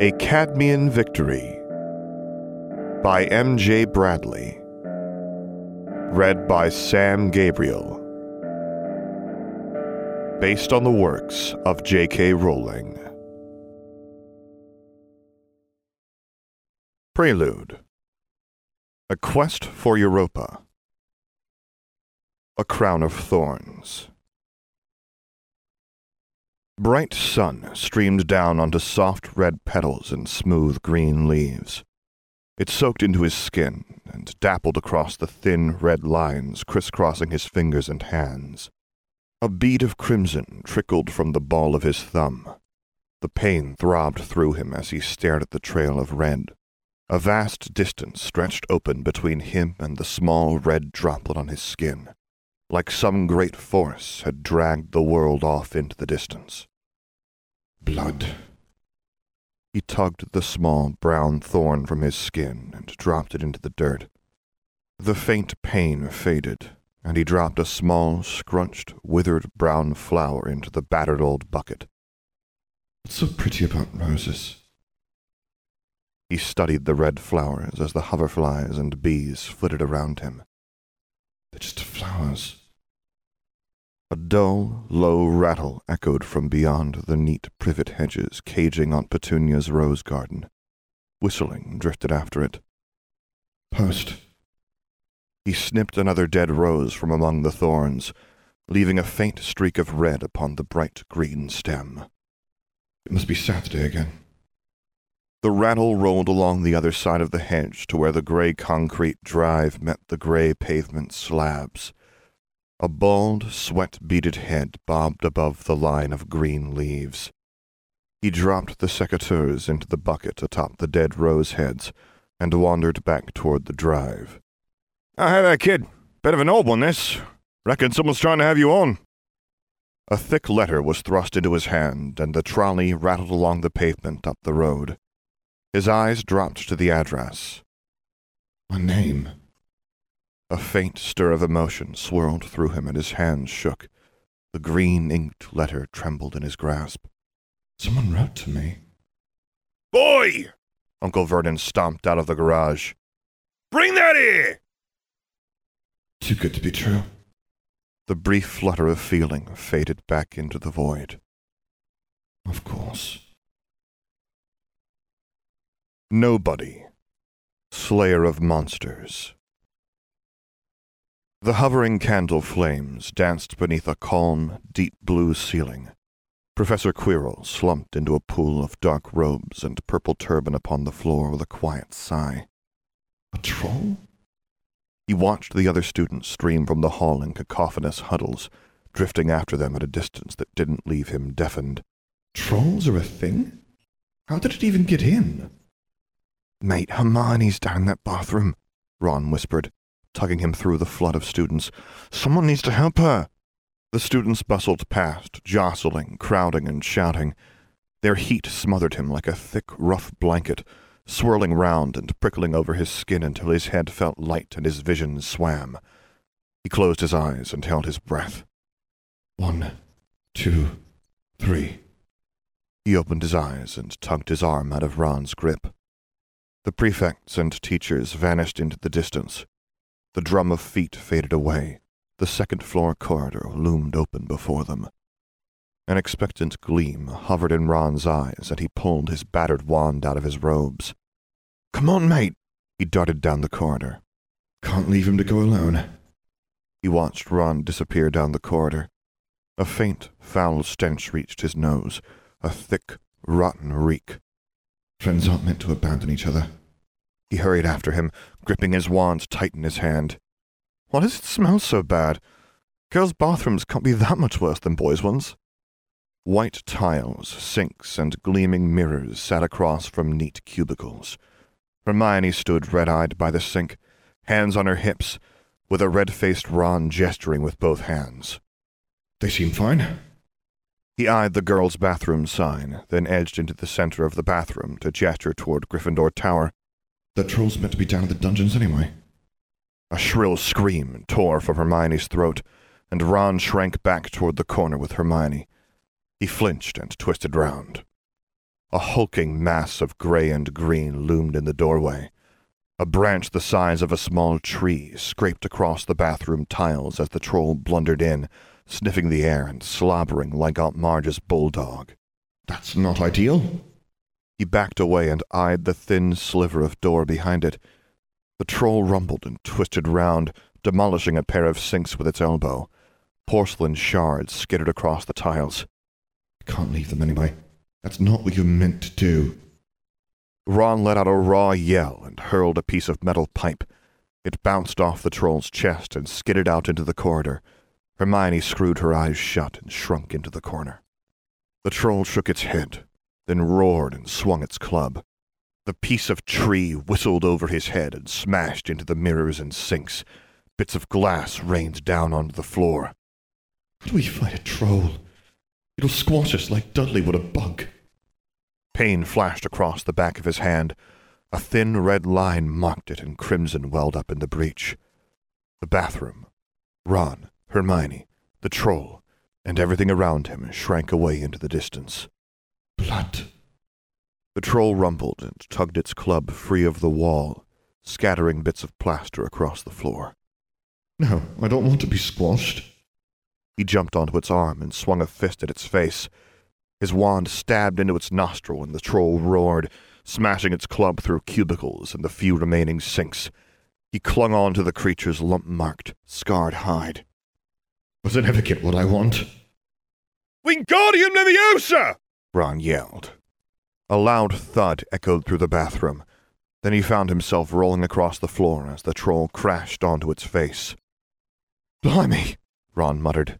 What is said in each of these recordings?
A Cadmean Victory by M.J. Bradley. Read by Sam Gabriel. Based on the works of J.K. Rowling. Prelude A Quest for Europa. A Crown of Thorns. Bright sun streamed down onto soft red petals and smooth green leaves. It soaked into his skin and dappled across the thin red lines crisscrossing his fingers and hands. A bead of crimson trickled from the ball of his thumb. The pain throbbed through him as he stared at the trail of red. A vast distance stretched open between him and the small red droplet on his skin like some great force had dragged the world off into the distance. Blood. He tugged the small brown thorn from his skin and dropped it into the dirt. The faint pain faded, and he dropped a small, scrunched, withered brown flower into the battered old bucket. What's so pretty about roses? He studied the red flowers as the hoverflies and bees flitted around him. They're just flowers. A dull, low rattle echoed from beyond the neat privet hedges caging Aunt Petunia's rose garden. Whistling drifted after it. Post. He snipped another dead rose from among the thorns, leaving a faint streak of red upon the bright green stem. It must be Saturday again. The rattle rolled along the other side of the hedge to where the gray concrete drive met the gray pavement slabs. A bald, sweat beaded head bobbed above the line of green leaves. He dropped the secateurs into the bucket atop the dead rose heads and wandered back toward the drive. Oh, hey that kid. Bit of an old one, this. Reckon someone's trying to have you on. A thick letter was thrust into his hand, and the trolley rattled along the pavement up the road. His eyes dropped to the address. A name. A faint stir of emotion swirled through him and his hands shook. The green inked letter trembled in his grasp. Someone wrote to me. Boy! Uncle Vernon stomped out of the garage. Bring that here! Too good to be true. The brief flutter of feeling faded back into the void. Of course. Nobody. Slayer of Monsters. The hovering candle flames danced beneath a calm, deep blue ceiling. Professor Quirrell slumped into a pool of dark robes and purple turban upon the floor with a quiet sigh. A troll? He watched the other students stream from the hall in cacophonous huddles, drifting after them at a distance that didn't leave him deafened. Trolls are a thing? How did it even get in? Mate, Hermione's down in that bathroom, Ron whispered, tugging him through the flood of students. Someone needs to help her. The students bustled past, jostling, crowding, and shouting. Their heat smothered him like a thick, rough blanket, swirling round and prickling over his skin until his head felt light and his vision swam. He closed his eyes and held his breath. One, two, three. He opened his eyes and tugged his arm out of Ron's grip. The prefects and teachers vanished into the distance. The drum of feet faded away. The second floor corridor loomed open before them. An expectant gleam hovered in Ron's eyes, and he pulled his battered wand out of his robes. Come on, mate! He darted down the corridor. Can't leave him to go alone. He watched Ron disappear down the corridor. A faint, foul stench reached his nose, a thick, rotten reek. Friends aren't meant to abandon each other. He hurried after him, gripping his wand tight in his hand. Why does it smell so bad? Girls' bathrooms can't be that much worse than boys' ones. White tiles, sinks, and gleaming mirrors sat across from neat cubicles. Hermione stood red eyed by the sink, hands on her hips, with a red faced Ron gesturing with both hands. They seem fine. He eyed the girls' bathroom sign, then edged into the center of the bathroom to gesture toward Gryffindor Tower. That troll's meant to be down in the dungeons anyway. A shrill scream tore from Hermione's throat, and Ron shrank back toward the corner with Hermione. He flinched and twisted round. A hulking mass of gray and green loomed in the doorway. A branch the size of a small tree scraped across the bathroom tiles as the troll blundered in, sniffing the air and slobbering like Aunt Marge's bulldog. That's not ideal. He backed away and eyed the thin sliver of door behind it. The troll rumbled and twisted round, demolishing a pair of sinks with its elbow. Porcelain shards skittered across the tiles. I can't leave them anyway. That's not what you're meant to do. Ron let out a raw yell and hurled a piece of metal pipe. It bounced off the troll's chest and skidded out into the corridor. Hermione screwed her eyes shut and shrunk into the corner. The troll shook its head, then roared and swung its club. The piece of tree whistled over his head and smashed into the mirrors and sinks. Bits of glass rained down onto the floor. How do we fight a troll? It'll squash us like Dudley would a bug. Pain flashed across the back of his hand. A thin red line marked it, and crimson welled up in the breach. The bathroom. Ron, Hermione, the troll, and everything around him shrank away into the distance. Blood. The troll rumbled and tugged its club free of the wall, scattering bits of plaster across the floor. No, I don't want to be squashed. He jumped onto its arm and swung a fist at its face. His wand stabbed into its nostril, and the troll roared, smashing its club through cubicles and the few remaining sinks. He clung on to the creature's lump-marked, scarred hide. But I never get what I want. Wingardium Leviosa! Ron yelled. A loud thud echoed through the bathroom. Then he found himself rolling across the floor as the troll crashed onto its face. Blimey, Ron muttered.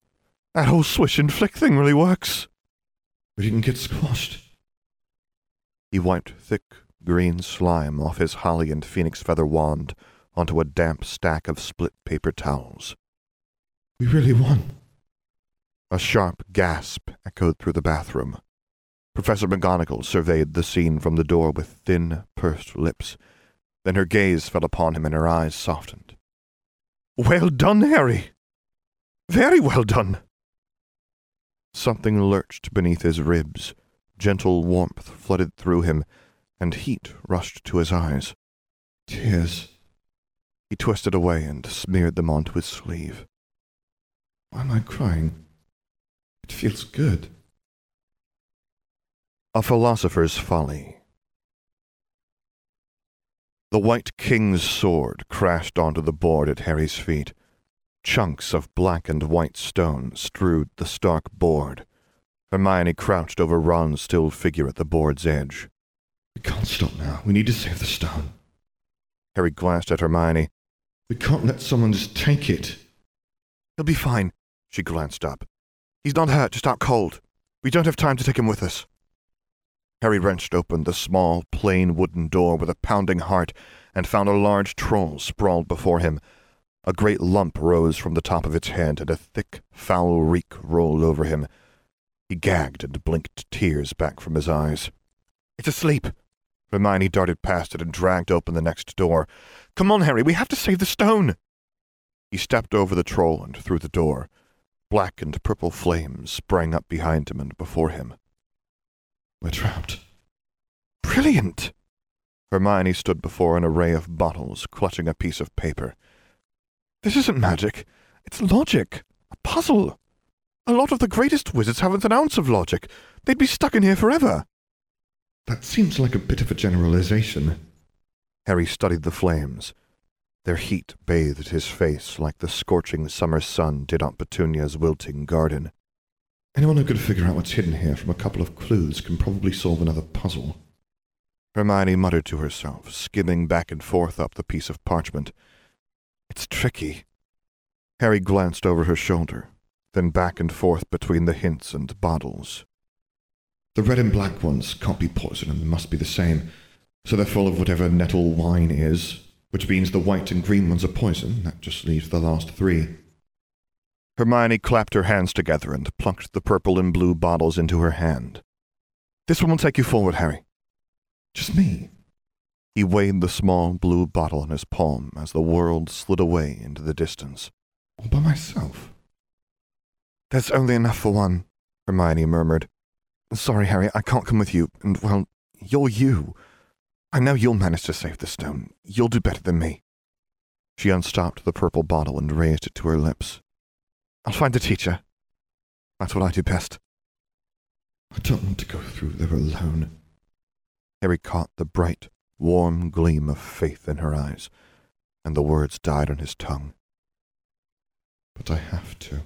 That whole swish and flick thing really works. We didn't get squashed. He wiped thick green slime off his holly and phoenix feather wand onto a damp stack of split paper towels. We really won. A sharp gasp echoed through the bathroom. Professor McGonagall surveyed the scene from the door with thin, pursed lips. Then her gaze fell upon him and her eyes softened. Well done, Harry. Very well done. Something lurched beneath his ribs. Gentle warmth flooded through him, and heat rushed to his eyes. Tears. He twisted away and smeared them onto his sleeve. Why am I crying? It feels good. A Philosopher's Folly. The White King's sword crashed onto the board at Harry's feet. Chunks of black and white stone strewed the stark board. Hermione crouched over Ron's still figure at the board's edge. We can't stop now. We need to save the stone. Harry glanced at Hermione. We can't let someone just take it. He'll be fine. She glanced up. He's not hurt, just out cold. We don't have time to take him with us. Harry wrenched open the small, plain wooden door with a pounding heart and found a large troll sprawled before him, a great lump rose from the top of its head, and a thick, foul reek rolled over him. He gagged and blinked tears back from his eyes. It's asleep. Hermione darted past it and dragged open the next door. Come on, Harry, we have to save the stone. He stepped over the troll and through the door. Black and purple flames sprang up behind him and before him. We're trapped. Brilliant! Hermione stood before an array of bottles, clutching a piece of paper. This isn't magic. It's logic. A puzzle. A lot of the greatest wizards haven't an ounce of logic. They'd be stuck in here forever. That seems like a bit of a generalization. Harry studied the flames. Their heat bathed his face like the scorching summer sun did Aunt Petunia's wilting garden. Anyone who could figure out what's hidden here from a couple of clues can probably solve another puzzle. Hermione muttered to herself, skimming back and forth up the piece of parchment. It's tricky. Harry glanced over her shoulder, then back and forth between the hints and bottles. The red and black ones can't be poison and must be the same, so they're full of whatever nettle wine is, which means the white and green ones are poison. That just leaves the last three. Hermione clapped her hands together and plunked the purple and blue bottles into her hand. This one will take you forward, Harry. Just me? He weighed the small blue bottle in his palm as the world slid away into the distance. All by myself? There's only enough for one, Hermione murmured. Sorry, Harry, I can't come with you, and, well, you're you. I know you'll manage to save the stone. You'll do better than me. She unstopped the purple bottle and raised it to her lips. I'll find the teacher. That's what I do best. I don't want to go through there alone. Harry caught the bright, warm gleam of faith in her eyes, and the words died on his tongue. But I have to.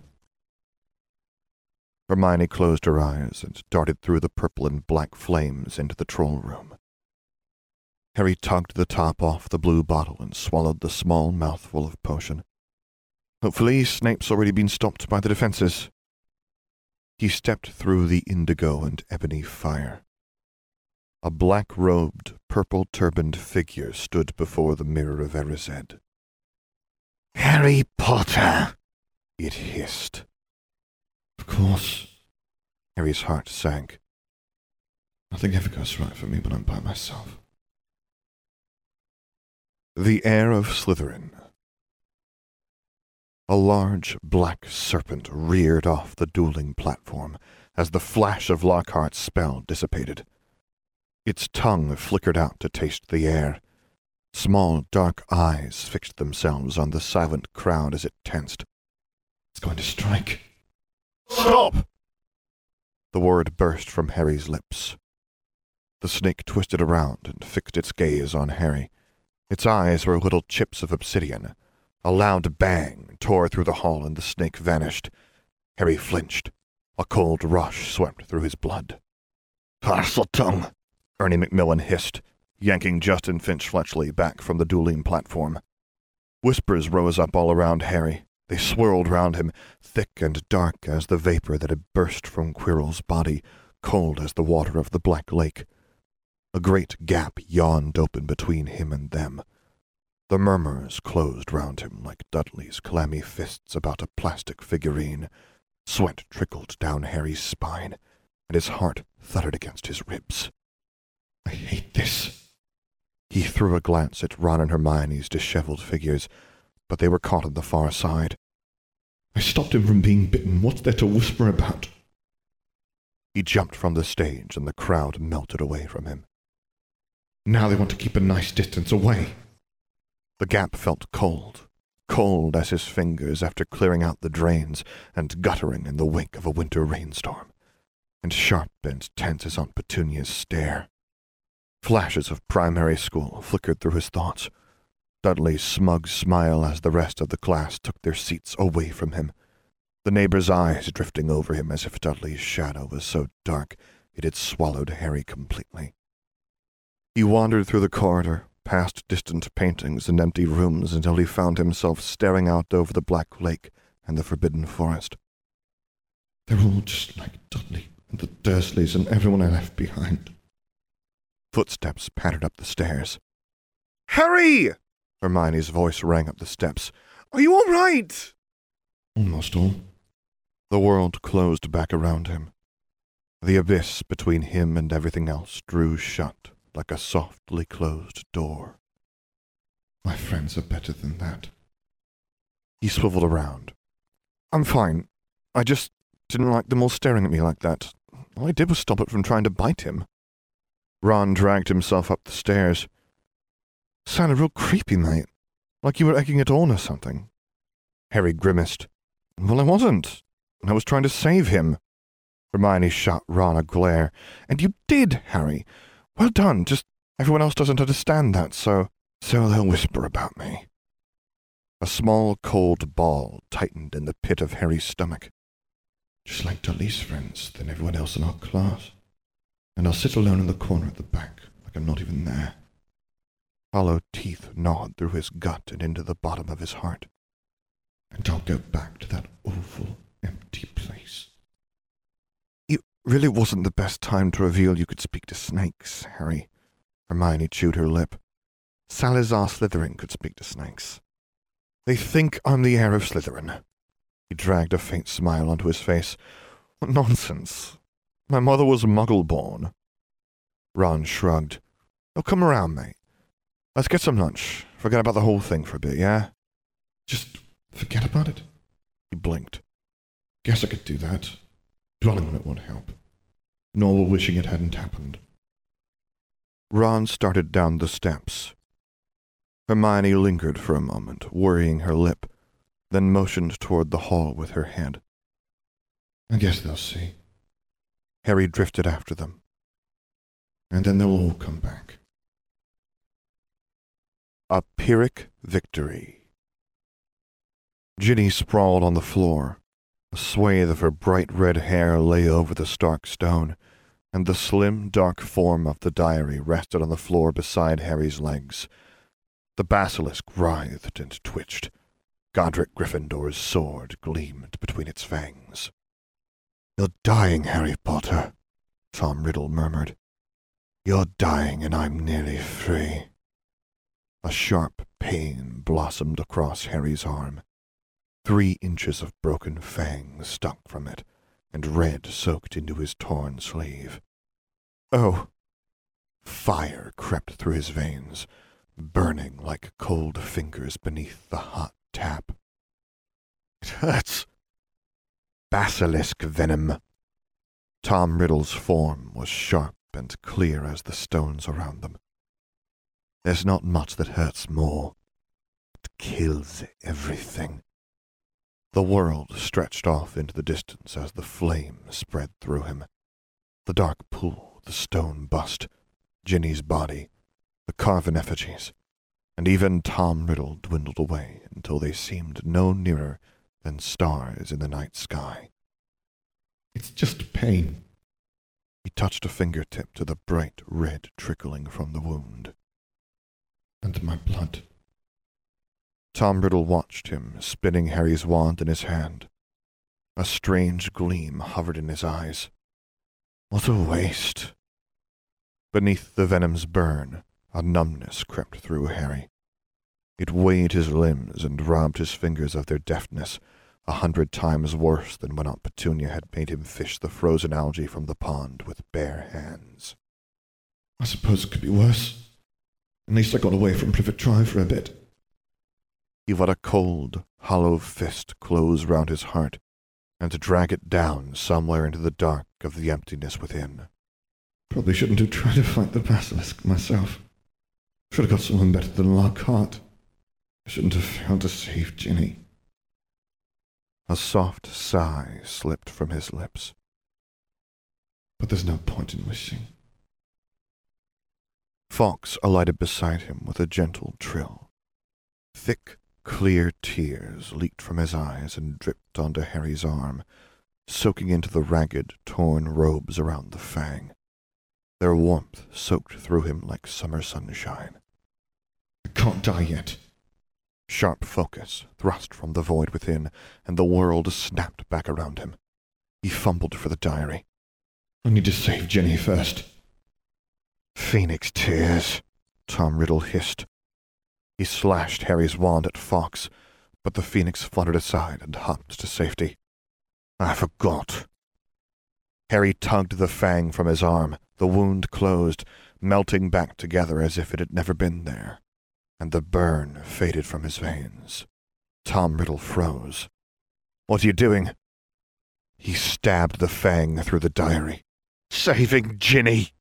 Hermione closed her eyes and darted through the purple and black flames into the troll room. Harry tugged the top off the blue bottle and swallowed the small mouthful of potion. Hopefully, Snape's already been stopped by the defenses. He stepped through the indigo and ebony fire. A black-robed, purple-turbaned figure stood before the mirror of Erised. Harry Potter, it hissed. Of course. Harry's heart sank. Nothing ever goes right for me when I'm by myself. The heir of Slytherin. A large black serpent reared off the dueling platform as the flash of Lockhart's spell dissipated. Its tongue flickered out to taste the air. Small, dark eyes fixed themselves on the silent crowd as it tensed. It's going to strike. Stop! The word burst from Harry's lips. The snake twisted around and fixed its gaze on Harry. Its eyes were little chips of obsidian. A loud bang tore through the hall and the snake vanished. Harry flinched. A cold rush swept through his blood. Parseltongue, Ernie Macmillan hissed, yanking Justin Finch Fletchley back from the dueling platform. Whispers rose up all around Harry. They swirled round him, thick and dark as the vapor that had burst from Quirrell's body, cold as the water of the Black Lake. A great gap yawned open between him and them. The murmurs closed round him like Dudley's clammy fists about a plastic figurine. Sweat trickled down Harry's spine, and his heart thudded against his ribs. I hate this. He threw a glance at Ron and Hermione's disheveled figures, but they were caught on the far side. I stopped him from being bitten. What's there to whisper about? He jumped from the stage, and the crowd melted away from him. Now they want to keep a nice distance away. The gap felt cold, cold as his fingers after clearing out the drains and guttering in the wake of a winter rainstorm, and sharp and tense as Aunt Petunia's stare. Flashes of primary school flickered through his thoughts. Dudley's smug smile as the rest of the class took their seats away from him. The neighbor's eyes drifting over him as if Dudley's shadow was so dark it had swallowed Harry completely. He wandered through the corridor, past distant paintings and empty rooms until he found himself staring out over the Black Lake and the Forbidden Forest. They're all just like Dudley and the Dursleys and everyone I left behind. Footsteps pattered up the stairs. Harry! Hermione's voice rang up the steps. Are you all right? Almost all. The world closed back around him. The abyss between him and everything else drew shut like a softly closed door. My friends are better than that. He swiveled around. I'm fine. I just didn't like them all staring at me like that. All I did was stop it from trying to bite him. Ron dragged himself up the stairs. Sounded real creepy, mate. Like you were egging it on or something. Harry grimaced. Well, I wasn't. I was trying to save him. Hermione shot Ron a glare. And you did, Harry. Well done. Just everyone else doesn't understand that, so so they'll whisper about me. A small cold ball tightened in the pit of Harry's stomach. Just like Dolly's friends than everyone else in our class. And I'll sit alone in the corner at the back, like I'm not even there. Hollow teeth gnawed through his gut and into the bottom of his heart. And I'll go back to that awful, empty place. Really wasn't the best time to reveal you could speak to snakes, Harry. Hermione chewed her lip. Salazar Slytherin could speak to snakes. They think I'm the heir of Slytherin. He dragged a faint smile onto his face. What nonsense. My mother was muggle-born. Ron shrugged. Oh, come around, mate. Let's get some lunch. Forget about the whole thing for a bit, yeah? Just forget about it. He blinked. Guess I could do that. Dwelling on it won't help. nor wishing it hadn't happened. Ron started down the steps. Hermione lingered for a moment, worrying her lip, then motioned toward the hall with her head. I guess they'll see. Harry drifted after them. And then they'll all come back. A Pyrrhic victory. Ginny sprawled on the floor. A swathe of her bright red hair lay over the stark stone, and the slim, dark form of the diary rested on the floor beside Harry's legs. The basilisk writhed and twitched. Godric Gryffindor's sword gleamed between its fangs. You're dying, Harry Potter, Tom Riddle murmured. You're dying, and I'm nearly free. A sharp pain blossomed across Harry's arm. Three inches of broken fang stuck from it, and red soaked into his torn sleeve. Oh! Fire crept through his veins, burning like cold fingers beneath the hot tap. It hurts. Basilisk venom. Tom Riddle's form was sharp and clear as the stones around them. There's not much that hurts more. It kills everything. The world stretched off into the distance as the flame spread through him. The dark pool, the stone bust, Ginny's body, the carven effigies, and even Tom Riddle dwindled away until they seemed no nearer than stars in the night sky. It's just pain. He touched a fingertip to the bright red trickling from the wound. And my blood. Tom Riddle watched him, spinning Harry's wand in his hand. A strange gleam hovered in his eyes. What a waste! Beneath the venom's burn, a numbness crept through Harry. It weighed his limbs and robbed his fingers of their deftness, a hundred times worse than when Aunt Petunia had made him fish the frozen algae from the pond with bare hands. I suppose it could be worse. At least I got away from Privet Drive for a bit. He let a cold, hollow fist close round his heart, and to drag it down somewhere into the dark of the emptiness within. Probably shouldn't have tried to fight the basilisk myself. Should have got someone better than Lockhart. I shouldn't have failed to save Ginny. A soft sigh slipped from his lips. But there's no point in wishing. Fawkes alighted beside him with a gentle trill. Thick, clear tears leaked from his eyes and dripped onto Harry's arm, soaking into the ragged, torn robes around the fang. Their warmth soaked through him like summer sunshine. I can't die yet. Sharp focus thrust from the void within, and the world snapped back around him. He fumbled for the diary. I need to save Ginny first. Phoenix tears, Tom Riddle hissed. He slashed Harry's wand at Fawkes, but the phoenix fluttered aside and hopped to safety. I forgot. Harry tugged the fang from his arm. The wound closed, melting back together as if it had never been there, and the burn faded from his veins. Tom Riddle froze. What are you doing? He stabbed the fang through the diary. Saving Ginny!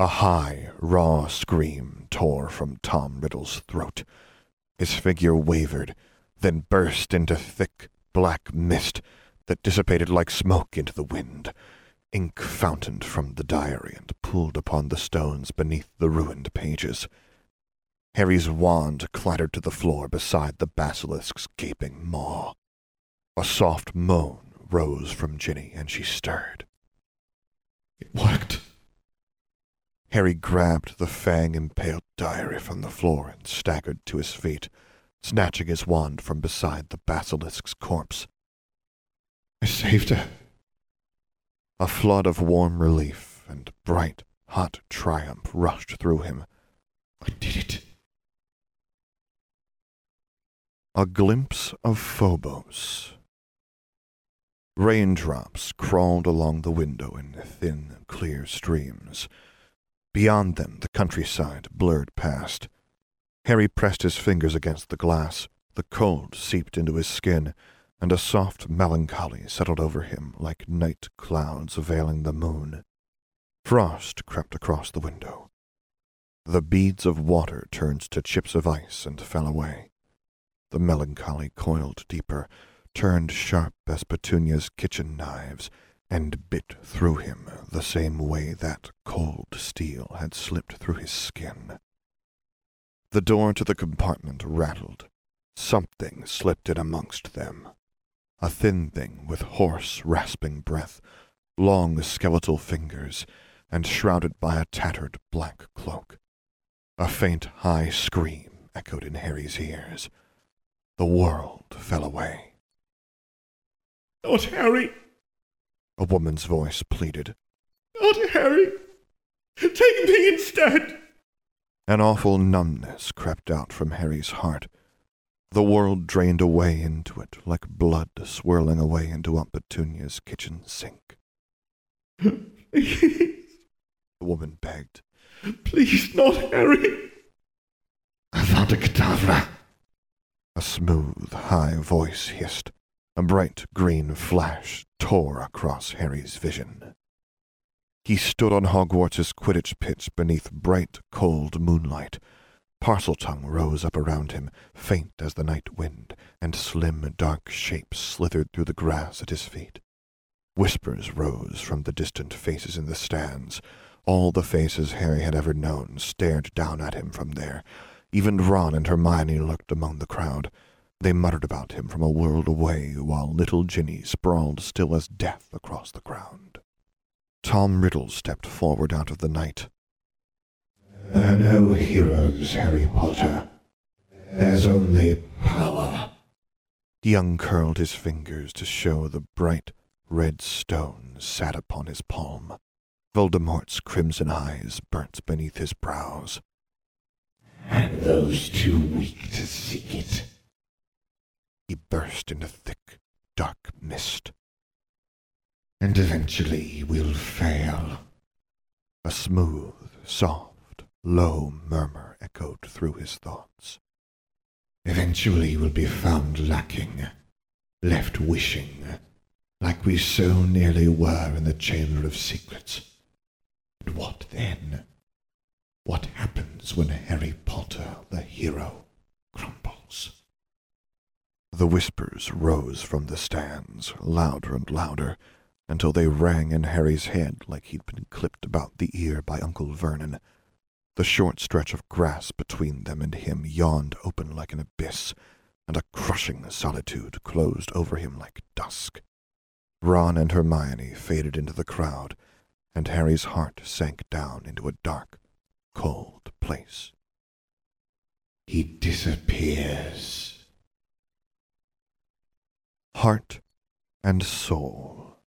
A high, raw scream tore from Tom Riddle's throat. His figure wavered, then burst into thick, black mist that dissipated like smoke into the wind. Ink fountained from the diary and pooled upon the stones beneath the ruined pages. Harry's wand clattered to the floor beside the basilisk's gaping maw. A soft moan rose from Ginny, and she stirred. It worked. Harry grabbed the fang-impaled diary from the floor and staggered to his feet, snatching his wand from beside the basilisk's corpse. I saved her. A flood of warm relief and bright, hot triumph rushed through him. I did it. A glimpse of Phobos. Raindrops crawled along the window in thin, clear streams. Beyond them, the countryside blurred past. Harry pressed his fingers against the glass. The cold seeped into his skin, and a soft melancholy settled over him like night clouds veiling the moon. Frost crept across the window. The beads of water turned to chips of ice and fell away. The melancholy coiled deeper, turned sharp as Petunia's kitchen knives, and bit through him the same way that cold steel had slipped through his skin. The door to the compartment rattled. Something slipped in amongst them. A thin thing with hoarse, rasping breath, long skeletal fingers, and shrouded by a tattered black cloak. A faint, high scream echoed in Harry's ears. The world fell away. Not Harry! A woman's voice pleaded. Not Harry! Take me instead! An awful numbness crept out from Harry's heart. The world drained away into it like blood swirling away into Aunt Petunia's kitchen sink. Please, The woman begged. please, not Harry! Avada Kedavra. A smooth, high voice hissed. A bright green flash tore across Harry's vision. He stood on Hogwarts's Quidditch pitch beneath bright, cold moonlight. Parseltongue rose up around him, faint as the night wind, and slim, dark shapes slithered through the grass at his feet. Whispers rose from the distant faces in the stands. All the faces Harry had ever known stared down at him from there. Even Ron and Hermione lurked among the crowd. They muttered about him from a world away, while little Ginny sprawled still as death across the ground. Tom Riddle stepped forward out of the night. There are no heroes, Harry Potter. There's only power. He uncurled his fingers to show the bright red stone sat upon his palm. Voldemort's crimson eyes burnt beneath his brows. And those too weak to seek it. He burst into thick, dark mist. And eventually we'll fail. A smooth, soft, low murmur echoed through his thoughts. Eventually we'll be found lacking, left wishing, like we so nearly were in the Chamber of Secrets. And what then? What happens when Harry Potter, the hero, crumbles? The whispers rose from the stands, louder and louder, until they rang in Harry's head like he'd been clipped about the ear by Uncle Vernon. The short stretch of grass between them and him yawned open like an abyss, and a crushing solitude closed over him like dusk. Ron and Hermione faded into the crowd, and Harry's heart sank down into a dark, cold place. He disappears. Heart and soul.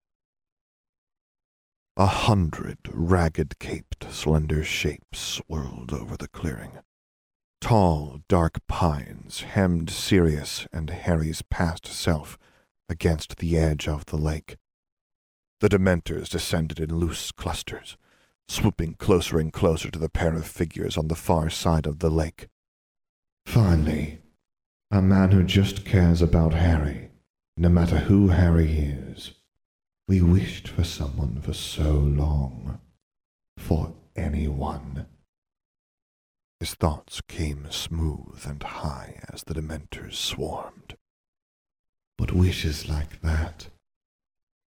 A hundred ragged-caped, slender shapes swirled over the clearing. Tall, dark pines hemmed Sirius and Harry's past self against the edge of the lake. The Dementors descended in loose clusters, swooping closer and closer to the pair of figures on the far side of the lake. Finally, a man who just cares about Harry, no matter who Harry is. We wished for someone for so long. For anyone. His thoughts came smooth and high as the Dementors swarmed. But wishes like that,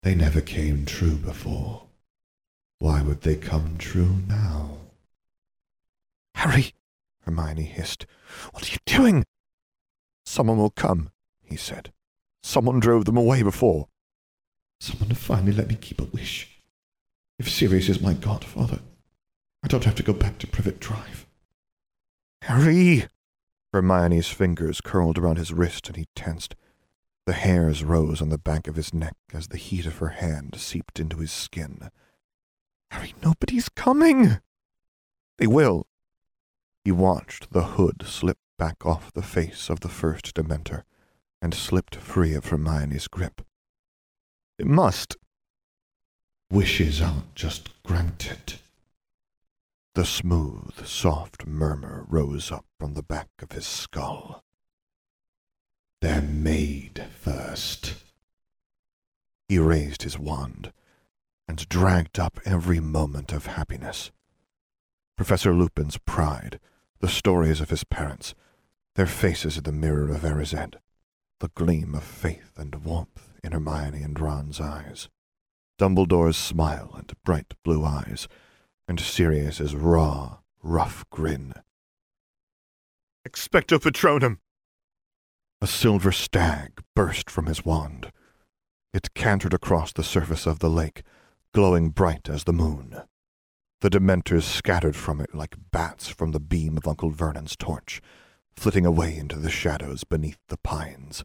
they never came true before. Why would they come true now? Harry, Hermione hissed, what are you doing? Someone will come, he said. Someone drove them away before. Someone to finally let me keep a wish. If Sirius is my godfather, I don't have to go back to Privet Drive. Harry! Hermione's fingers curled around his wrist and he tensed. The hairs rose on the back of his neck as the heat of her hand seeped into his skin. Harry, nobody's coming! They will. He watched the hood slip back off the face of the first Dementor and slipped free of Hermione's grip. It must. Wishes aren't just granted. The smooth, soft murmur rose up from the back of his skull. They're made first. He raised his wand. and dragged up every moment of happiness. Professor Lupin's pride, the stories of his parents, their faces in the mirror of Erised, the gleam of faith and warmth in Hermione and Ron's eyes, Dumbledore's smile and bright blue eyes, and Sirius's raw, rough grin. Expecto Patronum! A silver stag burst from his wand. It cantered across the surface of the lake, glowing bright as the moon. The Dementors scattered from it like bats from the beam of Uncle Vernon's torch, flitting away into the shadows beneath the pines.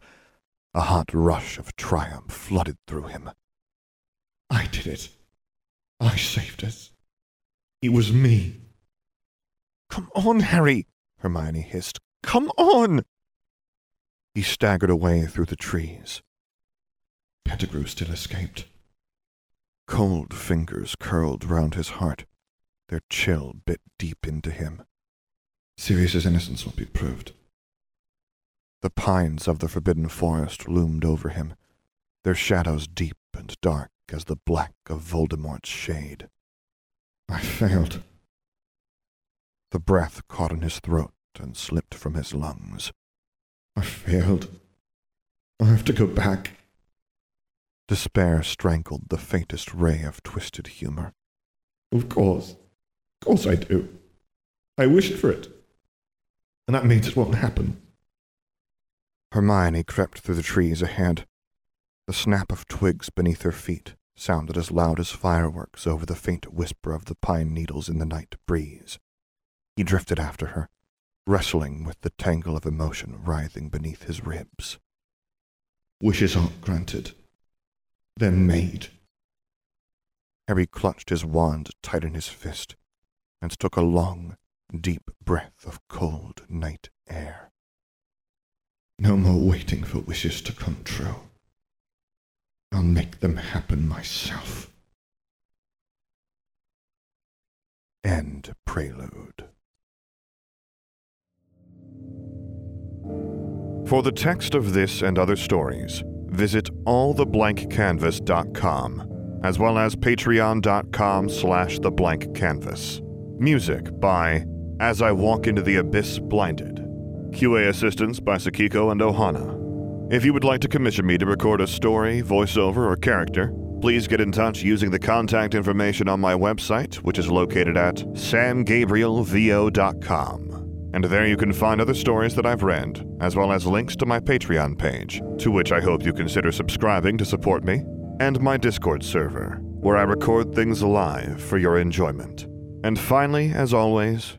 A hot rush of triumph flooded through him. I did it. I saved us. It was me. Come on, Harry, Hermione hissed. Come on! He staggered away through the trees. Pettigrew still escaped. Cold fingers curled round his heart. Their chill bit deep into him. Sirius's innocence will be proved. The pines of the forbidden forest loomed over him, their shadows deep and dark as the black of Voldemort's shade. I failed. The breath caught in his throat and slipped from his lungs. I failed. I have to go back. Despair strangled the faintest ray of twisted humor. Of course. Of course I do. I wished for it. And that means it won't happen. Hermione crept through the trees ahead. The snap of twigs beneath her feet sounded as loud as fireworks over the faint whisper of the pine needles in the night breeze. He drifted after her, wrestling with the tangle of emotion writhing beneath his ribs. Wishes aren't granted. They're made. Harry clutched his wand tight in his fist and took a long, deep breath of cold night air. No more waiting for wishes to come true. I'll make them happen myself. End prelude. For the text of this and other stories, visit alltheblankcanvas.com, as well as patreon.com slash theblankcanvas. Music by As I Walk Into the Abyss Blinded. QA assistance by Sakiko and Ohana. If you would like to commission me to record a story, voiceover, or character, please get in touch using the contact information on my website, which is located at samgabrielvo.com. And there you can find other stories that I've read, as well as links to my Patreon page, to which I hope you consider subscribing to support me, and my Discord server, where I record things live for your enjoyment. And finally, as always,